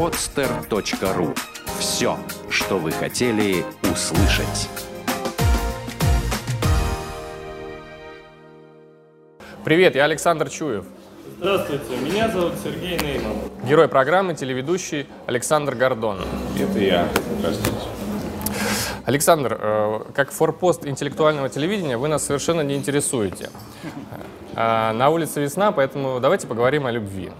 podster.ru. Все, что вы хотели услышать. Привет, я Александр Чуев. Здравствуйте, меня зовут Сергей Нейман. Герой программы, телеведущий Александр Гордон. Это я. Здравствуйте. Александр, э, как форпост интеллектуального телевидения вы нас совершенно не интересуете. Э, На улице весна, поэтому давайте поговорим о любви.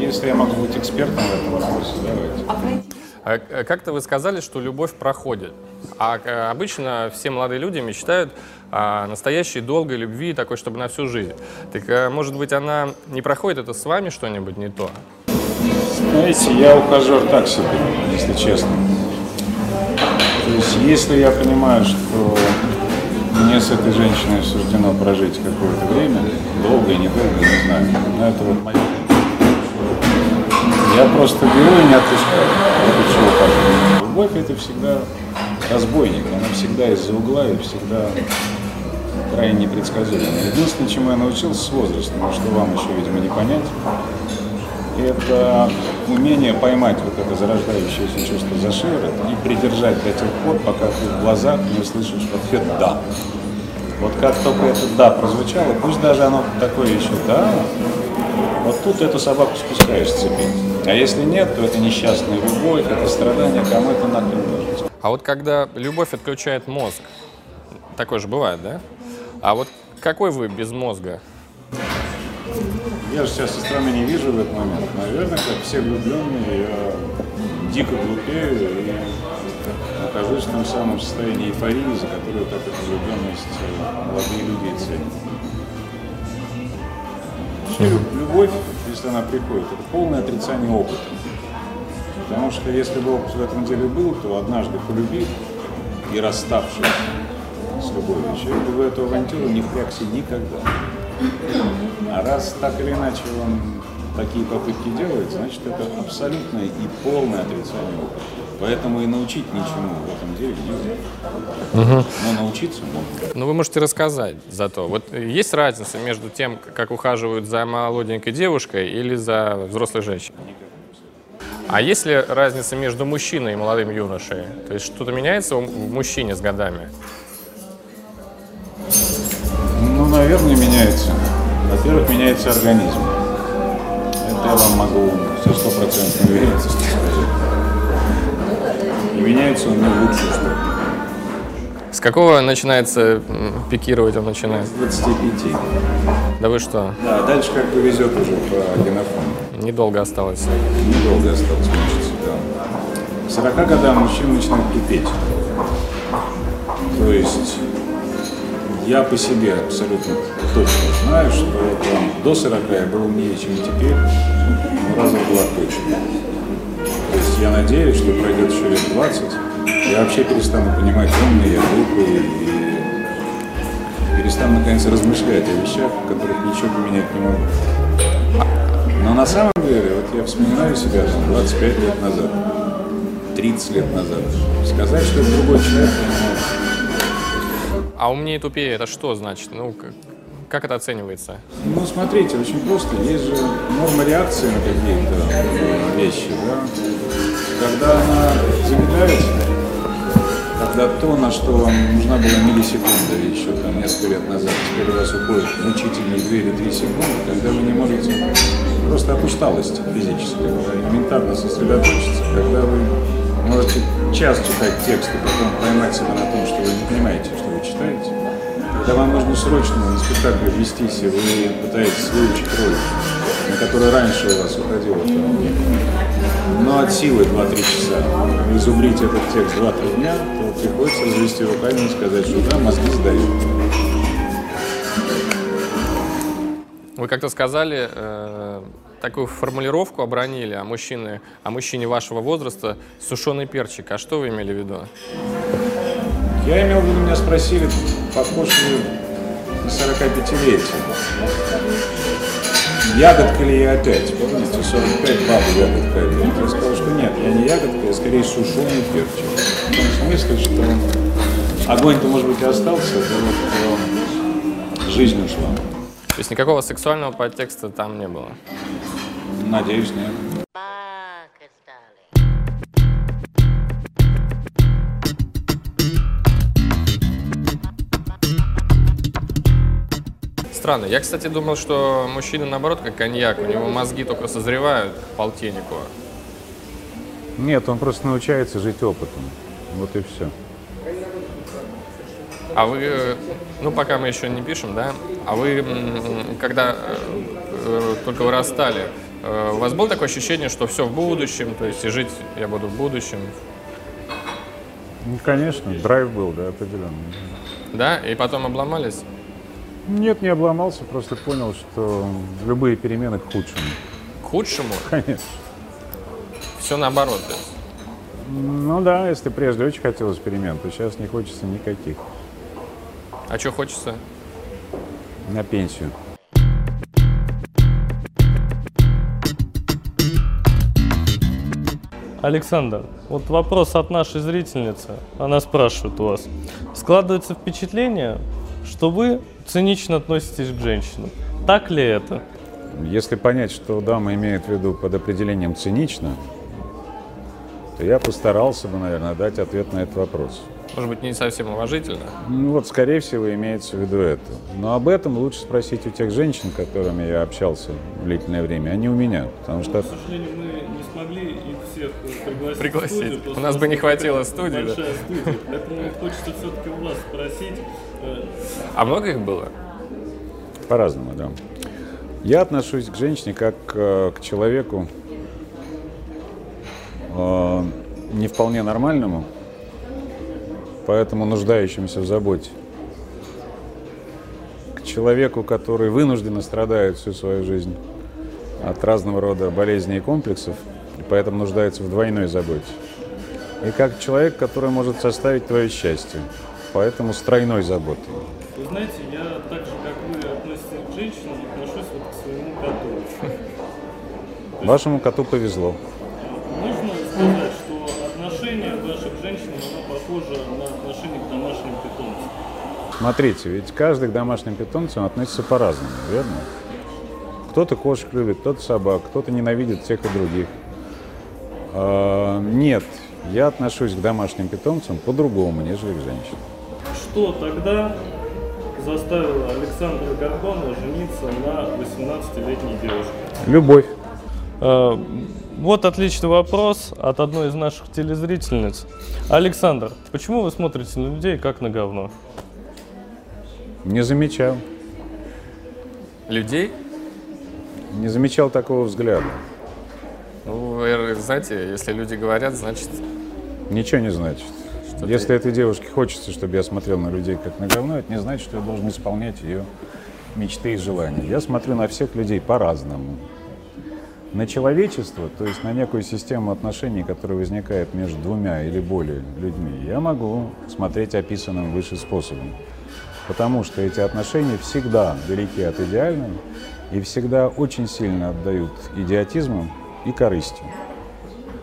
Если я могу быть экспертом в этом вопросе, давайте. Э, э, Как-то вы сказали, что любовь проходит. А обычно все молодые люди мечтают о настоящей долгой любви, такой, чтобы на всю жизнь. Так, может быть, она не проходит, это с вами что-нибудь не то? Знаете, я ухажер так себе, если честно. То есть, если я понимаю, что мне с этой женщиной суждено прожить какое-то время, долго и недолго, не знаю, но это вот мое. Я просто беру и не отпускаю. Вот. Любовь это всегда разбойник, она всегда из-за угла и всегда крайне непредсказуема. Единственное, чему я научился с возрастом, но что вам еще, видимо, не понять, это умение поймать вот это зарождающееся чувство за шиворот и придержать до тех пор, пока ты в глазах не услышишь ответ «да». Вот как только это «да» прозвучало, пусть даже оно такое еще «да», вот тут эту собаку спускаешь с цепи. А если нет, то это несчастная любовь, это страдание, кому это нахрен нужно. А вот когда любовь отключает мозг, такое же бывает, да? А вот какой вы без мозга? Я же сейчас со стороны не вижу в этот момент. Наверное, как все влюбленные, я дико глупею и нахожусь в том самом состоянии эйфории, за которую так эту влюбленность э, молодые люди ценят. Вообще, любовь, если она приходит, это полное отрицание опыта. Потому что если бы опыт в этом деле был, то однажды полюбив и расставшись с любовью, человек бы в эту авантюру не впрягся никогда. А раз так или иначе он такие попытки делает, значит это абсолютное и полное отрицание опыта. Поэтому и научить ничему в этом деле нельзя. Но научиться можно. Ну, вы можете рассказать зато. Вот есть разница между тем, как ухаживают за молоденькой девушкой или за взрослой женщиной? А есть ли разница между мужчиной и молодым юношей? То есть что-то меняется в мужчине с годами? Ну, наверное, меняется. Во-первых, меняется организм. Это я вам могу со стопроцентной уверенностью сказать. И меняется он не в лучшую сторону. С какого начинается пикировать он начинает? С 25. Да вы что? Да, дальше как повезет уже по генофону. Недолго осталось. Недолго осталось мучиться, да. К 40 годам мужчина начинает тупеть. То есть я по себе абсолютно точно знаю, что там, до 40 я был умнее, чем теперь, но раза в два точно. Я надеюсь, что пройдет еще лет 20, я вообще перестану понимать, умный я, глупый, и перестану наконец размышлять о вещах, в которых ничего поменять не могу. Но на самом деле, вот я вспоминаю себя там, 25 лет назад, 30 лет назад. Сказать, что это другой человек. А умнее и тупее это что значит? Ну, как, как это оценивается? Ну, смотрите, очень просто. Есть же норма реакции на какие-то вещи, да? Когда она замедляется, когда то, на что вам нужна была миллисекунда еще там несколько лет назад, теперь у вас уходит мучительные 2 или 3 секунды, когда вы не можете. Просто от усталости физической, элементарно сосредоточиться, когда вы можете час читать текст и потом поймать себя на том, что вы не понимаете, что вы читаете, когда вам нужно срочно на спектакль ввестись, и вы пытаетесь выучить роль, на которую раньше у вас уходило там, но от силы 2-3 часа изубрить этот текст 2-3 дня, то приходится развести руками и сказать, что да, мозги сдают. Вы как-то сказали, э, такую формулировку обронили о мужчине, о мужчине вашего возраста сушеный перчик. А что вы имели в виду? Я имел в виду, меня спросили, похож ли на 45-летие. Ягодка ли я опять? Помните, 45 баба ягодка опять. Я сказал, что нет, я не ягодка, я скорее сушеный перчик. Смысле, что огонь-то, может быть, и остался, а вот э, жизнь ушла. То есть никакого сексуального подтекста там не было. Надеюсь, нет. Странно. Я, кстати, думал, что мужчина, наоборот, как коньяк, у него мозги только созревают к полтиннику. Нет, он просто научается жить опытом. Вот и все. А вы, э, ну пока мы еще не пишем, да? А вы, когда э, э, только вырастали, э, у вас было такое ощущение, что все в будущем, то есть и жить я буду в будущем, Ну, конечно, драйв был, да, определенно. да? И потом обломались? Нет, не обломался, просто понял, что любые перемены к худшему. К худшему? Конечно. Все наоборот. есть. Ну да, если прежде очень хотелось перемен, то сейчас не хочется никаких. А что хочется? На пенсию. Александр, вот вопрос от нашей зрительницы. Она спрашивает у вас. Складывается впечатление, что вы цинично относитесь к женщинам. Так ли это? Если понять, что дама имеет в виду под определением цинично, то я постарался бы, наверное, дать ответ на этот вопрос. Может быть, не совсем уважительно? Ну вот, скорее всего, имеется в виду это. Но об этом лучше спросить у тех женщин, с которыми я общался длительное время, а не у меня. Потому что К сожалению, мы не смогли их всех пригласить. Пригласить. студию, У нас бы не хватило студии, да. Студия. Поэтому хочется все-таки у вас спросить. э, А много их было? по-разному, да. Я отношусь к женщине как э, к человеку э, не вполне нормальному, поэтому нуждающемуся в заботе. К человеку, который вынужденно страдает всю свою жизнь от разного рода болезней и комплексов, и поэтому нуждается в двойной заботе. И как человек, который может составить твое счастье, поэтому с тройной заботой. Вы знаете, я так же, как вы относитесь к женщинам, отношусь вот к своему коту. Вашему коту повезло. Нужно сказать, что отношение ваше к женщинам, оно похоже на отношение к домашним питомцам. Смотрите, ведь каждый к домашним питомцам относится по-разному, верно? Кто-то кошек любит, кто-то собак, кто-то ненавидит тех и других. А, нет, я отношусь к домашним питомцам по-другому, нежели к женщинам. Что тогда заставило Александра Гордона жениться на 18-летней девушке? Любовь. Э, Вот отличный вопрос от одной из наших телезрительниц. Александр, почему вы смотрите на людей как на говно? Не замечал. Людей? Не замечал такого взгляда. Ну, вы знаете, если люди говорят, значит, Ничего не значит. Что Если ты- этой девушке хочется, чтобы я смотрел на людей как на говно, это не значит, что я должен исполнять ее мечты и желания. Я смотрю на всех людей по-разному. На человечество, то есть на некую систему отношений, которая возникает между двумя или более людьми, я могу смотреть описанным выше способом. Потому что эти отношения всегда далеки от идеального и всегда очень сильно отдают идиотизму и корысти.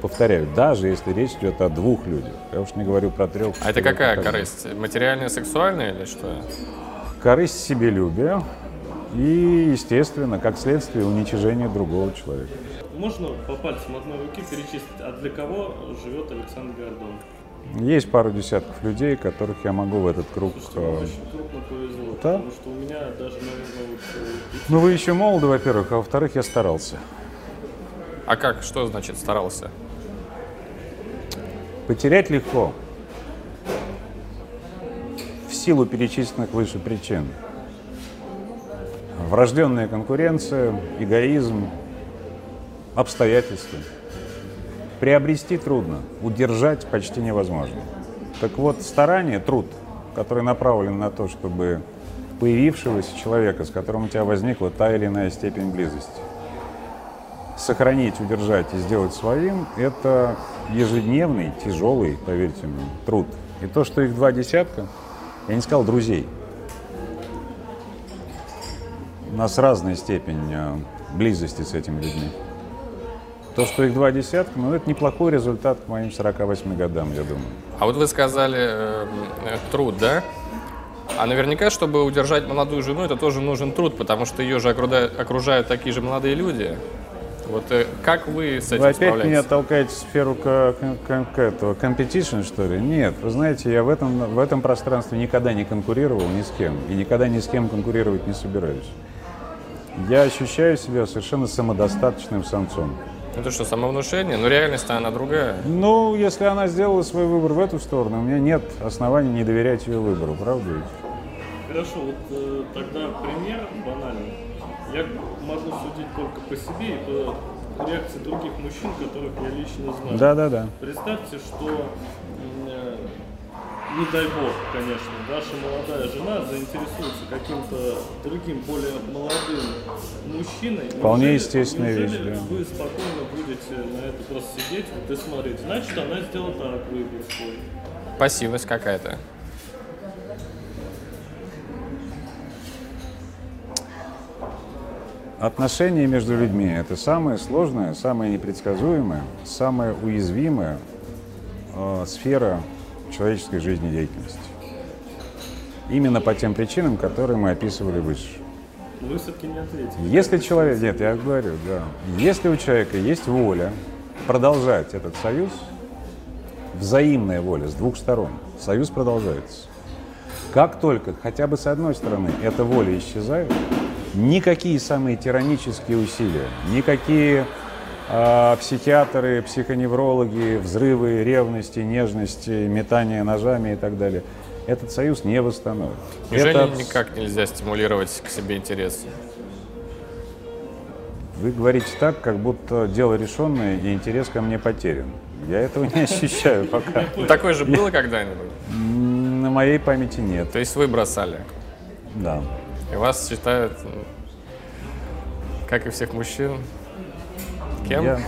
Повторяю, даже если речь идет о двух людях. Я уж не говорю про трех. а это какая далее. корысть? Материальная, сексуальная или что? Корысть себелюбия и, естественно, как следствие, уничижение другого человека. Можно по пальцам одной руки перечислить, а для кого живет Александр Гордон? Есть пару десятков людей, которых я могу в этот круг... Слушайте, э, очень крупно повезло, Да? потому что у меня даже, наверное, вот, э, Ну, вы еще молоды, во-первых, а во-вторых, я старался. А как? Что значит старался? Потерять легко. В силу перечисленных выше причин. Врожденная конкуренция, эгоизм, обстоятельства. Приобрести трудно, удержать почти невозможно. Так вот, старание, труд, который направлен на то, чтобы появившегося человека, с которым у тебя возникла та или иная степень близости, сохранить, удержать и сделать своим, это ежедневный, тяжелый, поверьте мне, труд. И то, что их два десятка, я не сказал друзей. У нас разная степень э, близости с этими людьми. То, что их два десятка, ну, это неплохой результат к моим 48 годам, я думаю. А вот вы сказали э, э, труд, да? А наверняка, чтобы удержать молодую жену, это тоже нужен труд, потому что ее же окружают, окружают такие же молодые люди. Вот э, как вы с этим Вы опять меня толкаете в сферу к, к- к этого competition, что ли? Нет, вы знаете, я в этом, в этом пространстве никогда не конкурировал ни с кем. И никогда ни с кем конкурировать не собираюсь. Я ощущаю себя совершенно самодостаточным самцом. Это что, самовнушение? Но реальность она другая. Ну, если она сделала свой выбор в эту сторону, у меня нет оснований не доверять ее выбору, правда ведь? Хорошо, вот э, тогда пример банальный. Я могу судить только по себе и по реакции других мужчин, которых я лично знаю. Да-да-да. Представьте, что, м, э, не дай бог, конечно, ваша молодая жена заинтересуется каким-то другим, более молодым мужчиной. Вполне Неужели- естественная вещь, да. Вы спокойно будете на это просто сидеть вот и смотреть. Значит, она сделала так выбор свой. Пассивность какая-то. Отношения между людьми – это самая сложная, самая непредсказуемая, самая уязвимая э, сфера человеческой жизнедеятельности. Именно по тем причинам, которые мы описывали выше. Вы все-таки не ответили. Если человек, нет, я говорю, да, если у человека есть воля продолжать этот союз, взаимная воля с двух сторон, союз продолжается. Как только хотя бы с одной стороны эта воля исчезает, никакие самые тиранические усилия, никакие а, психиатры, психоневрологи, взрывы ревности, нежности, метание ножами и так далее, этот союз не восстановит. Неужели Это никак нельзя стимулировать к себе интерес? Вы говорите так, как будто дело решенное и интерес ко мне потерян. Я этого не ощущаю пока. Такое же было когда-нибудь? На моей памяти нет. То есть вы бросали? Да. И вас считают, как и всех мужчин, кем? Я-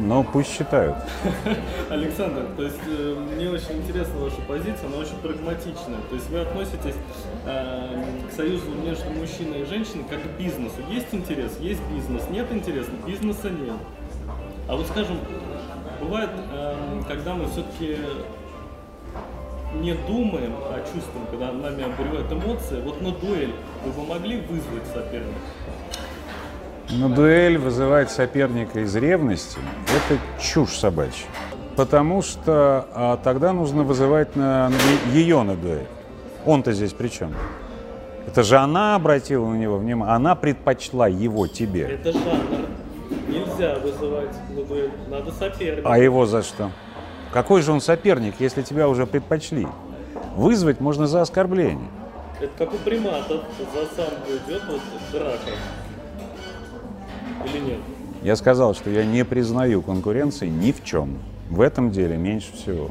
Ну, пусть считают. Александр, то есть э, мне очень интересна ваша позиция, она очень прагматичная. То есть вы относитесь э, к союзу между мужчиной и женщиной как к бизнесу. Есть интерес, есть бизнес, нет интереса, бизнеса нет. А вот скажем, бывает, э, когда мы все-таки не думаем, а чувствуем, когда нами обуревают эмоции, вот на дуэль вы бы могли вызвать соперника? Но дуэль вызывать соперника из ревности – это чушь собачья. Потому что а, тогда нужно вызывать на, на ее на дуэль. Он-то здесь при чем? Это же она обратила на него внимание, она предпочла его тебе. Это жанр. Нельзя вызывать на дуэль, надо соперника. А его за что? Какой же он соперник, если тебя уже предпочли? Вызвать можно за оскорбление. Это как у приматов, за самку идет вот драка. Или нет? Я сказал, что я не признаю конкуренции ни в чем. В этом деле меньше всего.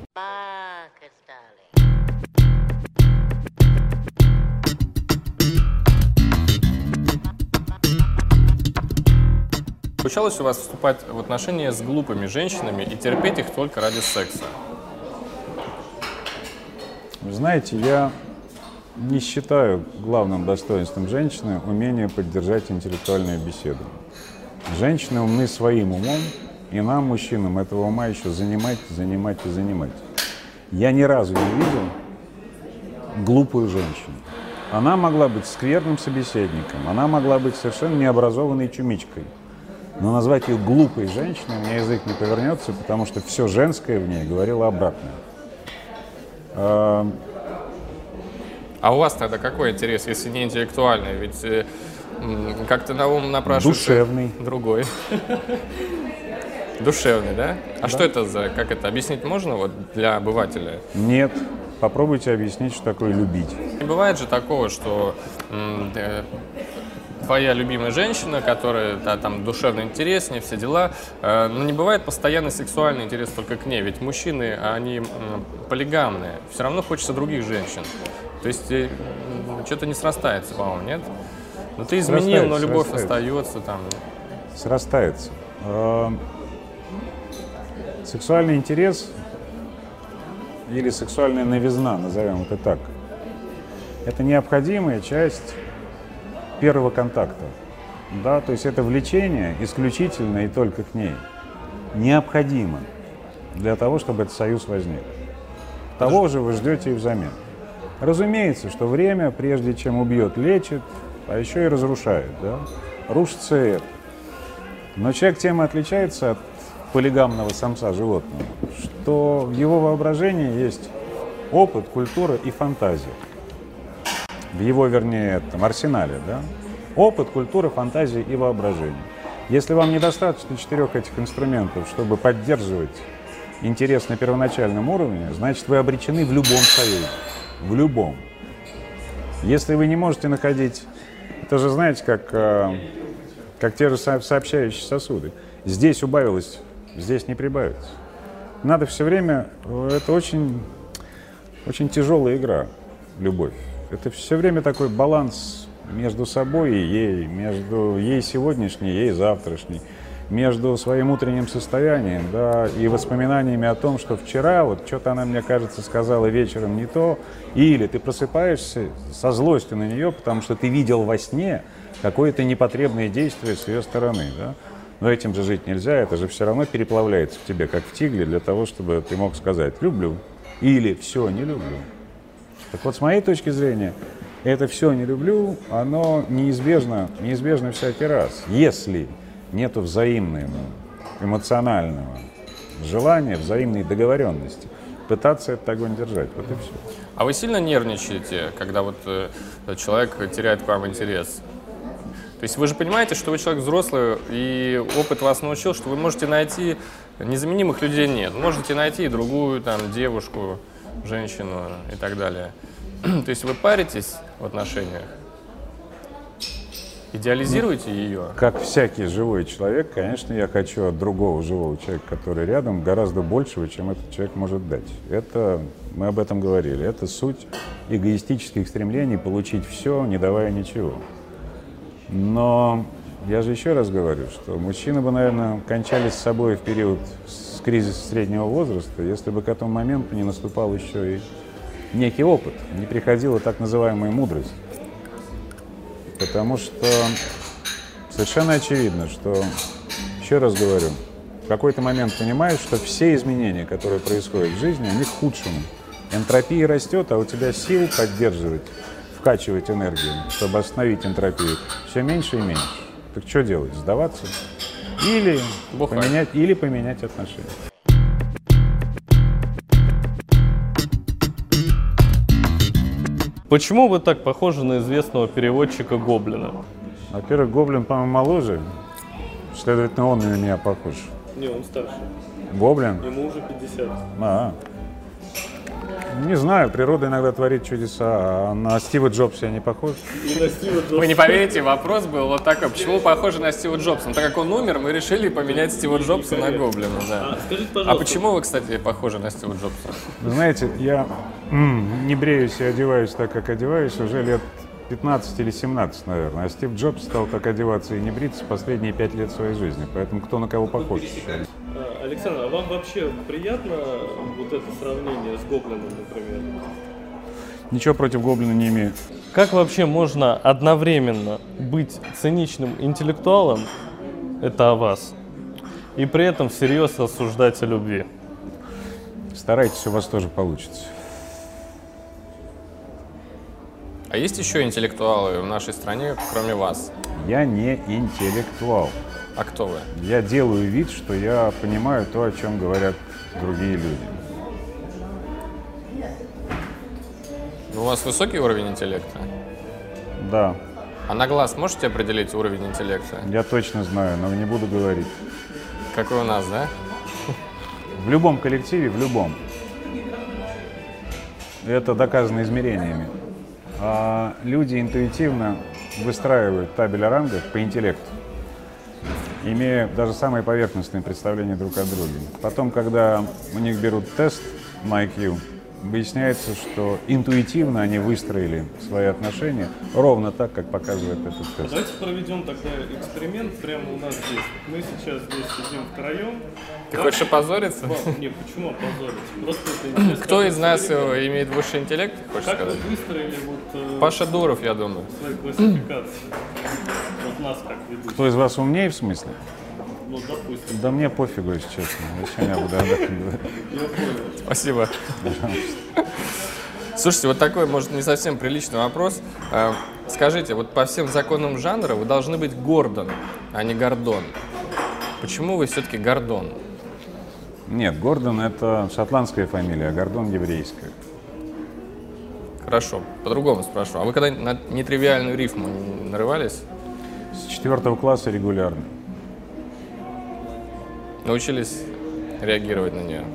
Случалось у вас вступать в отношения с глупыми женщинами и терпеть их только ради секса? Вы знаете, я не считаю главным достоинством женщины умение поддержать интеллектуальную беседу. Женщины умны своим умом, и нам, мужчинам, этого ума еще занимать, занимать и занимать. Я ни разу не видел глупую женщину. Она могла быть скверным собеседником, она могла быть совершенно необразованной чумичкой. Но назвать ее глупой женщиной у меня язык не повернется, потому что все женское в ней говорило обратное. А, А у вас тогда какой интерес, если не интеллектуальный? Ведь э, как-то на ум напрашивается Душевный. другой. Душевный, да? А что это за, как это, объяснить можно вот для обывателя? Нет. Попробуйте объяснить, что такое любить. Не бывает же такого, что э, твоя любимая женщина, которая да, там душевно интереснее, все дела, э, но не бывает постоянный сексуальный интерес только к ней, ведь мужчины, они полигамные, все равно хочется других женщин. То есть э, что-то не срастается, по-моему, нет? Ну ты изменил, но любовь срастается. остается там. Срастается. А, Сексуальный интерес или сексуальная новизна, назовем это так, это необходимая часть первого контакта. Да, то есть это влечение исключительно и только к ней. Необходимо для того, чтобы этот союз возник. Того же вы ждете и взамен. Разумеется, что время, прежде чем убьет, лечит, а еще и разрушает. Да? Рушится это. Но человек тем и отличается от полигамного самца животного, что в его воображении есть опыт, культура и фантазия. В его, вернее, этом арсенале, да? Опыт, культура, фантазия и воображение. Если вам недостаточно четырех этих инструментов, чтобы поддерживать интерес на первоначальном уровне, значит, вы обречены в любом союзе. В любом. Если вы не можете находить... Это же, знаете, как, э, как те же со- сообщающие сосуды. Здесь убавилось, здесь не прибавится. Надо все время... э, Это очень, очень тяжелая игра, любовь. Это все время такой баланс между собой и ей, между ей сегодняшней, ей завтрашней, между своим утренним состоянием, да, и воспоминаниями о том, что вчера вот что-то она, мне кажется, сказала вечером не то, или ты просыпаешься со злостью на нее, потому что ты видел во сне какое-то непотребное действие с ее стороны, да. Но этим же жить нельзя, это же все равно переплавляется в тебе, как в тигле, для того, чтобы ты мог сказать «люблю» или «все, не люблю». Так вот, с моей точки зрения, это все не люблю, оно неизбежно, неизбежно всякий раз. Если нету взаимного эмоционального желания, взаимной договоренности, пытаться этот огонь держать. Вот и все. А вы сильно нервничаете, когда вот э, человек теряет к вам интерес? То есть вы же понимаете, что вы человек взрослый, и опыт вас научил, что вы можете найти незаменимых людей нет. Можете найти и другую там девушку, женщину и так далее. То есть вы паритесь в отношениях, идеализируете ее. Как всякий живой человек, конечно, я хочу от другого живого человека, который рядом, гораздо большего, чем этот человек может дать. Это, мы об этом говорили, это суть эгоистических стремлений получить все, не давая ничего. Но я же еще раз говорю, что мужчины бы, наверное, кончались с собой в период с кризиса среднего возраста, если бы к этому моменту не наступал еще и некий опыт, не приходила так называемая мудрость. Потому что совершенно очевидно, что, еще раз говорю, в какой-то момент понимаешь, что все изменения, которые происходят в жизни, они к худшему. Энтропия растет, а у тебя сил поддерживать, вкачивать энергию, чтобы остановить энтропию, все меньше и меньше. Так что делать? Сдаваться? Или Бухать. поменять, или поменять отношения. Почему вы так похожи на известного переводчика Гоблина? Во-первых, Гоблин, по-моему, моложе, следовательно, он на меня похож. Не, он старше. Гоблин? Ему уже 50. А. Не знаю, природа иногда творит чудеса, а на Стива Джобса я не похож. Вы не поверите, вопрос был вот такой. Почему вы похожи на Стива Джобса? Ну, так как он умер, мы решили поменять Стива Джобса на Гоблина. Да. А, А почему вы, кстати, похожи на Стива Джобса? Вы знаете, я не бреюсь и одеваюсь так, как одеваюсь, уже лет 15 или 17, наверное. А Стив Джобс стал так одеваться и не бриться последние пять лет своей жизни. Поэтому кто на кого похож Александр, а вам вообще приятно вот это сравнение с Гоблином, например? Ничего против Гоблина не имею. Как вообще можно одновременно быть циничным интеллектуалом, это о вас, и при этом всерьез рассуждать о любви? Старайтесь, у вас тоже получится. А есть еще интеллектуалы в нашей стране, кроме вас? Я не интеллектуал. А кто вы? Я делаю вид, что я понимаю то, о чем говорят другие люди. У вас высокий уровень интеллекта? Да, А на глаз можете определить уровень интеллекта? я точно знаю, но не буду говорить. Как и у нас, да? В любом коллективе, в любом. Это доказано измерениями. А люди интуитивно выстраивают табель о рангах по интеллекту, имея даже самые поверхностные представления друг о друге. Потом, когда у них берут тест на IQ, выясняется, что интуитивно они выстроили свои отношения ровно так, как показывает этот тест. Давайте проведем тогда эксперимент прямо у нас здесь. Мы сейчас здесь сидим втроем. Ты хочешь опозориться? Вам- Не, почему опозорить? Просто это интересно. Кто из нас э, имеет высший интеллект, хочешь Как вы сказать? выстроили вот э, Паша Дуров, я думаю. свои классификации? Вот нас как ведут. Кто из вас умнее в смысле? Ну, допустим. Да мне пофигу, если честно. Зачем я буду об этом говорить? Я понял. Спасибо. Слушайте, вот такой, может, не совсем приличный вопрос. Э, Скажите, вот по всем законам жанра вы должны быть Гордон, а не Гордон. Почему вы все-таки Гордон? Нет, Гордон это шотландская фамилия, а Гордон еврейская. Хорошо, по-другому спрошу. А вы когда на нетривиальную рифму нарывались? С четвертого класса регулярно. Научились реагировать на нее?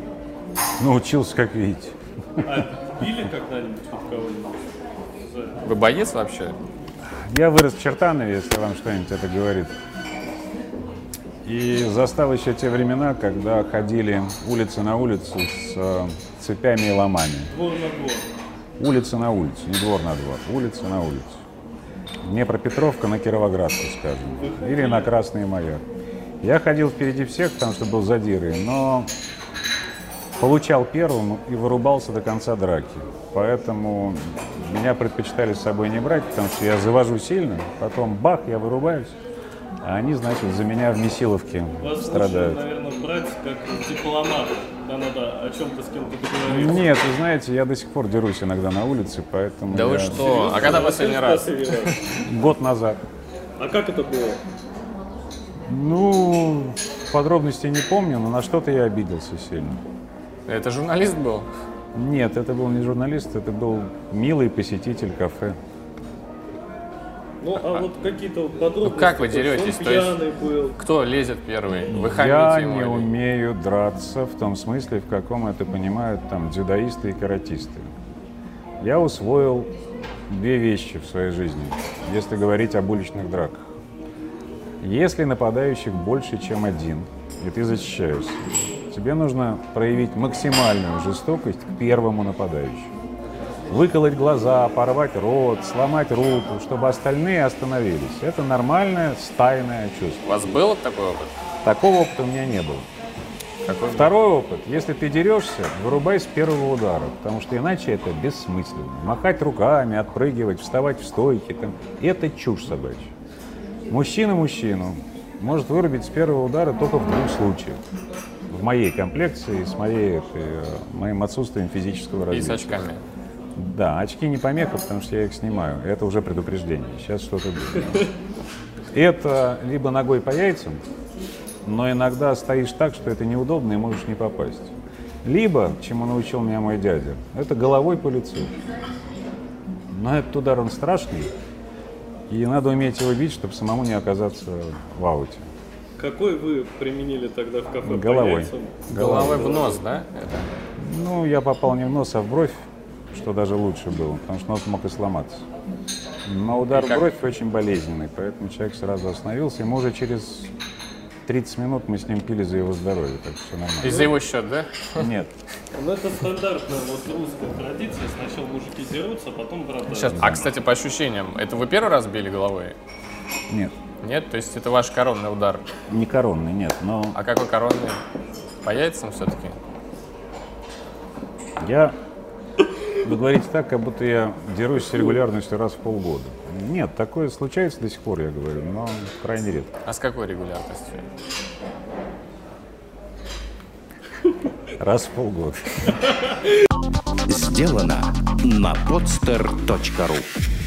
Научился, как видите. А били когда-нибудь кого-нибудь? Вы боец вообще? Я вырос в Чертанове, если вам что-нибудь это говорит. И застал еще те времена, когда ходили улица на улицу с э, цепями и ломами. Двор на двор. Улица на улицу, не двор на двор, улица на улицу. Днепропетровка на Кировоградку, скажем, или на Красный маяк. Я ходил впереди всех, потому что был задирой, но получал первым и вырубался до конца драки. Поэтому меня предпочитали с собой не брать, потому что я завожу сильно, потом бах, я вырубаюсь, а они, значит, за меня в Месиловке Вас лучше, страдают. наверное, брать как дипломат. Да надо о чем-то с кем-то договориться. Нет, вы знаете, я до сих пор дерусь иногда на улице, поэтому Да вы я- что? А когда? Последний раз. год назад. А как это было? Ну, подробностей не помню, но на что-то я обиделся сильно. Это журналист был? Нет, это был не журналист, это был милый посетитель кафе. Ну, а вот какие-то подробности. Ну, как вы то есть деретесь? Он То есть- был. Кто лезет первый? Вы Я ему не или- умею драться в том смысле, в каком это понимают там дзюдоисты и каратисты. Я усвоил две вещи в своей жизни, если говорить об уличных драках. Если нападающих больше, чем один, и ты защищаешься, тебе нужно проявить максимальную жестокость к первому нападающему. Выколоть глаза, порвать рот, сломать руку, чтобы остальные остановились. Это нормальное стайное чувство. У вас был такой опыт? Такого опыта у меня не было. Какой? Второй опыт. Если ты дерешься, вырубай с первого удара, потому что иначе это бессмысленно. Махать руками, отпрыгивать, вставать в стойки, там, это чушь собачья. Мужчина мужчину может вырубить с первого удара только в двух случаях. В моей комплекции, с моей, этой, моим отсутствием физического И с развития. очками. Да, очки не помеха, потому что я их снимаю. Это уже предупреждение. Сейчас что-то будет. Это либо ногой по яйцам, но иногда стоишь так, что это неудобно и можешь не попасть. Либо, чему научил меня мой дядя, это головой по лицу. Но этот удар, он страшный, и надо уметь его бить, чтобы самому не оказаться в ауте. Какой вы применили тогда в кафе? Головой. Головой в нос, да? Это? Ну, я попал не в нос, а в бровь, что даже лучше было, потому что нос мог и сломаться. Но удар И в бровь очень болезненный, поэтому человек сразу остановился, и мы уже через 30 минут мы с ним пили за его здоровье, так что все И нормально. за его счет, да? Нет, Ну, это стандартная вот русская традиция. Сначала мужики дерутся, а потом братаются. Сейчас. А, кстати, по ощущениям, это вы первый раз били головой? нет, Нет? То есть это ваш коронный удар. не коронный, нет, но А какой коронный? По яйцам все-таки? я... Вы говорите так, как будто я дерусь с регулярностью раз в полгода. Нет, такое случается до сих пор, я говорю, но крайне редко. А с какой регулярностью? Раз в полгода. Сделано на podster.ru